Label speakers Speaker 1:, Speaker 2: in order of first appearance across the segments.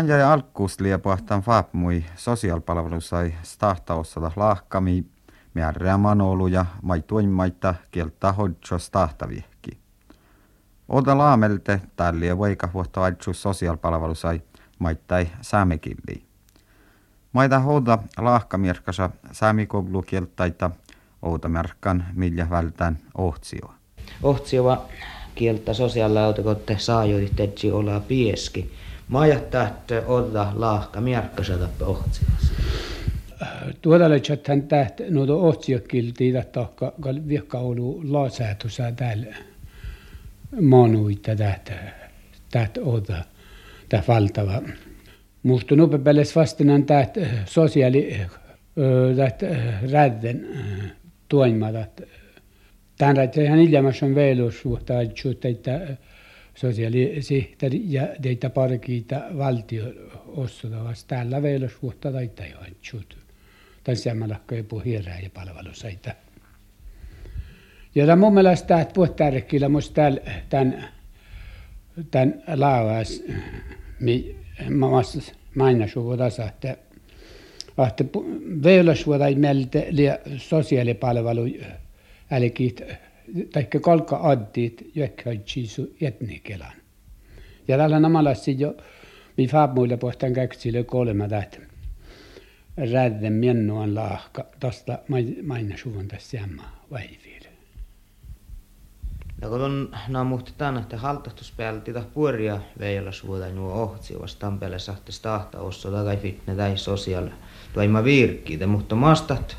Speaker 1: Tän jäi alkuus liepahtan faapmui sosiaalpalvelu sai stahtaossata lahkami, määrää manolu ja mai tuimaita kieltä hodjo stahtavihki. Ota laamelte tälliä voika vuotta aitsu sosiaalpalvelu sai maittai saamekilli. Maita houda lahkamirkasa saamikoglu kieltaita outa merkkan millä vältään ohtsioa.
Speaker 2: Ohtsioa kieltä sosiaalilautakotte saajoitetsi olla pieski. Majattaa, että olla lahka mierkkasata ohtsiossa.
Speaker 3: Tuodalle chattan täht noita otsiokilti tahka kal viekka olu laasäätusa täällä maanuita täht täht ota täht valtava. Musta nopepelles vastinan täht sosiaali täht rädden tuoimata. Tämän ihan ilmassa on veilussuhta, että sosiaalisihteeri ja teitä parkiita valtio Tällä taita jo antsut. Tämän semmalakka ei puhu hirää ja palvelusaita. Ja tämä mun mielestä puhut tärkeillä musta tämän, tämän mä mainitsin tässä, että että veilussuhta meiltä sosiaalipalvelu Eli tai kalka addit jökkäitsisu etnikelan. Ja täällä namalassa jo mi faamuilla pohtan käksille kolme tätä. Rädden mennuan lahka. Tästä maina suvun tässä jämmä vaiviin.
Speaker 2: No kun on naamuhti tänne, että haltahtuspäälti ta puoria veijalla suuta nuo ohtsi vasta Tampeelle sahte stahta osso takai fitne tai sosiaal toima virkkiitä, mutta mastat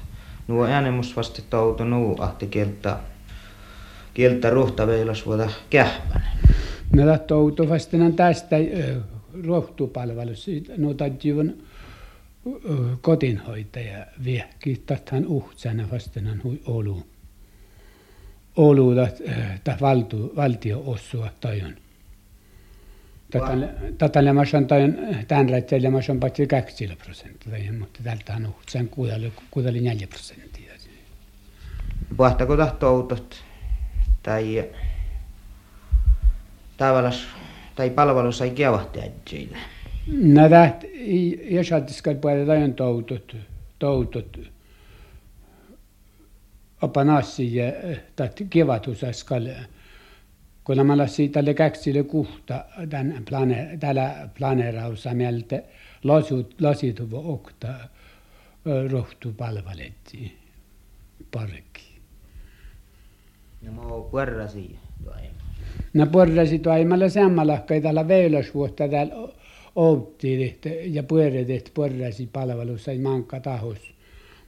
Speaker 2: nuo äänemus vasta touto nuu ahti kieltä kieltä ruhta veilas vuoda kähpän.
Speaker 3: No touto vastinan tästä rohtupalvelus, no tajjuvun kotinhoitaja vie, kiittäthän uhtsana vastinan olu. Olu ta valtu, valtio osua tajun. Tätä lemashan tajun, tämän räitseen lemashan paitsi 20 prosenttia, mutta tältä on uhtsan kuudelle 4 prosenttia.
Speaker 2: Vahtako tahtoo autot tai tavallas tai palvelus ei kiavahtajille.
Speaker 3: No täht, jos ajattiskal puolella tajon toutot, toutot, opanassi ja täht kivatusaiskal, kun nämä lassi tälle käksille kuhta plane, tällä planeeraussa mieltä lasut, lasituvo okta rohtu palvelettiin parkki.
Speaker 2: No puerrasi
Speaker 3: No puerrasi toimalla sammalahkai täällä Veilasvuotta täällä oltiin ja pyöretet puerrasi palvelussa mankka tahos.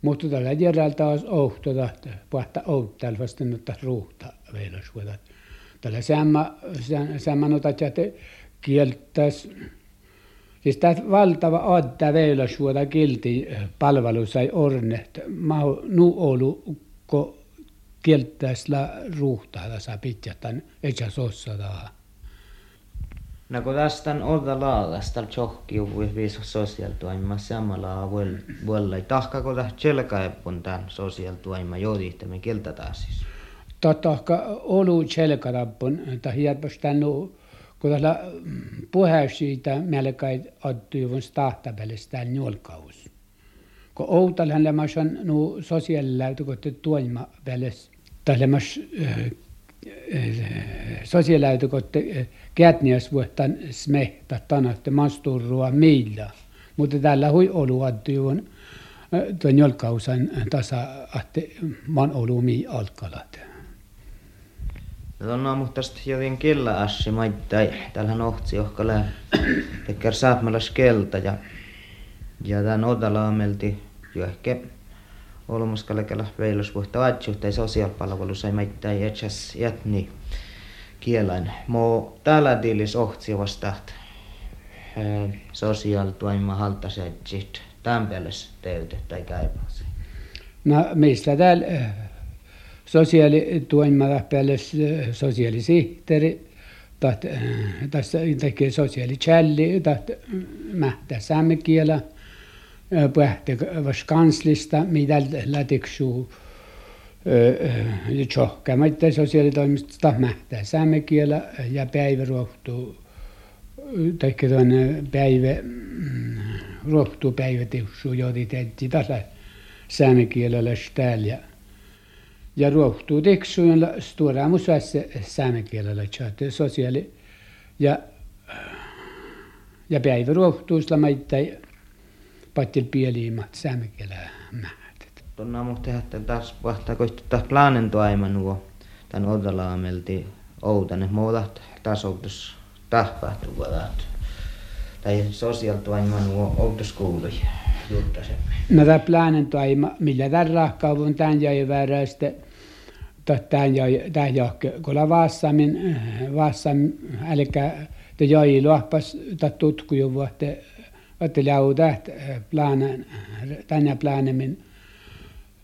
Speaker 3: Mutta tällä järjellä taas ouhtota, puhta outtäällä vasta nyt ruuhta Veilasvuotta. Tällä notat, että kieltäisi Siis tämä valtava adda Veilasvuota kilti palvelussa ei ornet. Mä nu ollut, kun kieltäisellä ruuhtaa saa pitjätän etsä sossadaa.
Speaker 2: No kun tästä on laadasta johki juuri viisi sosiaalitoimma samalla vuonna. Tahkako tämä selkäepun tämän sosiaalitoimma johdihtamme kieltä taas siis?
Speaker 3: Totta, olu selkärappun, tai tänne, kun puheessa siitä melkein stahtabellista täällä njolkaus. Kun outalhan lämmäsän nu sosiaaliläytökotte tuoima väles tällaimas sosiaalilautakotte kätniäsvuottan smehta tanatte masturrua millä. Mutta tällä hui olu adjuun tuon jolkausan tasa ahte man olu mi alkalat.
Speaker 2: No no mutta jokin killa assi maittai tällähän ohtsi ohkale tekkär saapmalas kelta ja ja tän odalaamelti jo ehkä olmaskalekella veilusvuotta adjuhta sosiaalipalvelussa ei maittää etsäs jätni kielain. Mo täällä diilis ohtsi vastaat sosiaalitoimma haltasetsit tämpeles teyte tai käypäsi.
Speaker 3: No mistä täällä sosiaalitoimma päälle sosiaalisihteeri tässä tekee sosiaalichalli, mähtä saamekielä pähte kanslista, mitä lätiksuu johkamatta sosiaalitoimistosta mähtää. Saamekielä ja päiväruohtuu taikka tuonne päivä, rohtupäivä tiussu, jodi tehtiin tasa saamekielellä täällä. Ja ja rohtuu teksuun stora musassa saamekielellä chatte sosiaali ja ja päivä rohtuusla maittai pattil pieliimmat saamekielä mähät.
Speaker 2: Tuonna mutta että taas vahtaa koittaa planen toima nuo tän odalaamelti outane muuta taas outus tapahtuu tai sosiaalitoima nuo outoskouluja juttasemmin.
Speaker 3: No tämä planen toima, millä tämän rahkaavun tämän jäi vääräistä tämän jäi tämän jahke, kun la vaassamin, vaassam, eli te jäi luopas tat tutkuju vuotte, että liau täht planen, tänne planemin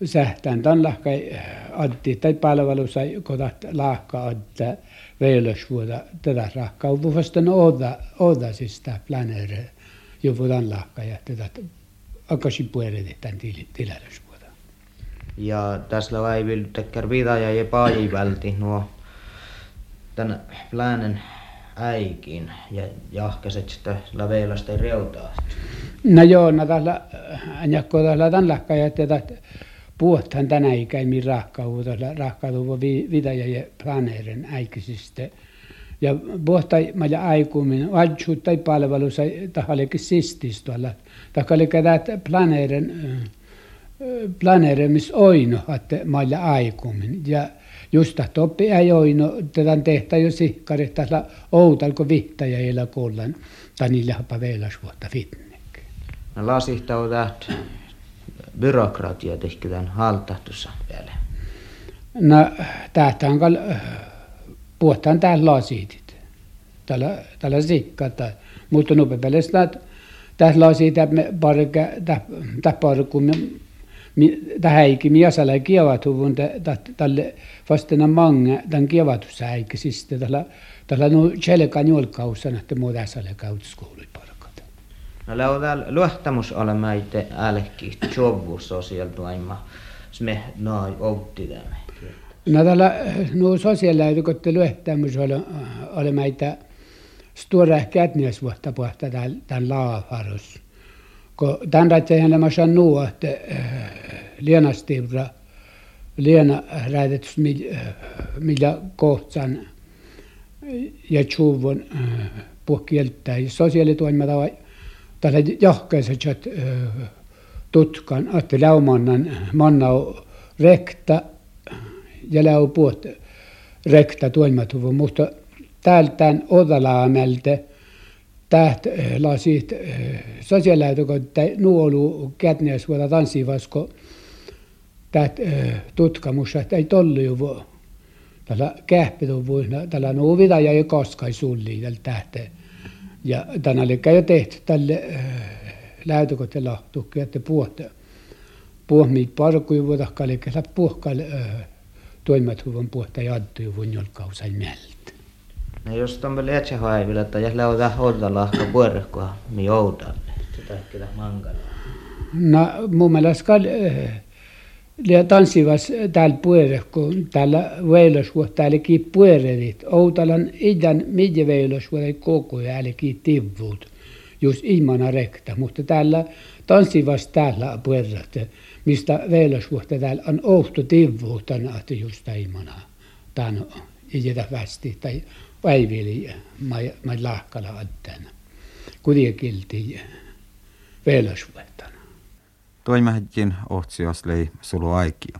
Speaker 3: sähtään tämän lahkai addi tai palvelussa, kun lahka adda veilösvuoda tätä rahkaa vuostan oda oda siis tämä planeere jo vuodan lahka ja tätä akasi puolelle tämän tilallisvuoda.
Speaker 2: Ja tässä vai vill tekkär vidaja ja paaji välti nuo tän planen äikin ja jahkaset sitä laveilasta reutaa.
Speaker 3: No joo, no tällä tällä tämän lahka ja tätä puhutaan tänä ikäimi rahkauudella, rahkauduva vidaja ja planeeren äikisistä. Ja puhutaan ja aikummin, tai palvelussa tahalikin sistis tuolla. Takali kädät planeeren, planeeren missä oino, että mailla aikummin. Ja just toppi ei oino, tätä tehtä jo sikkari, tässä outalko vihtaja ei kuullaan, tai niillä hapa vuotta fitnek.
Speaker 2: No lasihta on täht byrokratia tämän haltahtussa vielä?
Speaker 3: No, tähtä on kal, puhutaan täällä lasiitit. Täällä, täällä sikkata. Mutta nopeasti että tässä lasiit, me parka, tämä parku, tähän eikin miasalla kievatuvun tälle vastena mange, tämän kievatussa eikä siis tällä, tällä no selkan julkaussa, että muu tässä ole kautta
Speaker 2: No laudan luottamus olema itse älkki sovvu sosiaalitoima sme noin outti tämä.
Speaker 3: No tällä no sosiaalitoimat luottamus olema itse stora kätnies vuotta puhta tämän laavarus. Kun mä saan nuo, että Liena Stivra, Liena räädetus millä kohtsan ja tjuvon puhkieltä. Sosiaalitoimat tällä johkaiset tutkan, että läumannan mannau rekta ja läu puot rekta tuimatuvu, mutta täältään odalaamelta täht lasit sosiaalilaitokot nuolu kätnees vuoda tanssivasko täht tutkamussa, että ei tollu jo tällä kähpituvuina, tällä nuuvita ja koskai sulli tällä tähteen ja tänä oli jo tehty tälle äh, läytökote lahtukki, että puhta puhmiit parkuja vuotakka, eli puhkal äh, toimet huvun puhta jaddu huvun jolkausain mieltä.
Speaker 2: No jos tuomme lietse haivilla, että jos leuta hodda lahka puerkkoa, niin joudalle, sitä kyllä mangalla.
Speaker 3: No mun mielestä äh, ja tanssivas täällä puere, kun täällä Veilasvuot täälläkin pueredit. Outalan idän midje Veilasvuot koko jäälläkin tivut. Just imana rekta, mutta täällä tanssivas täällä pueret, mistä Veilasvuotta täällä on outo tivuut, just imana. Tän ijetä västi tai päivili mai, mai lahkala adtana. Kuitenkin Veilasvuottana.
Speaker 1: Toimähetkin otsios lei sulu aikia.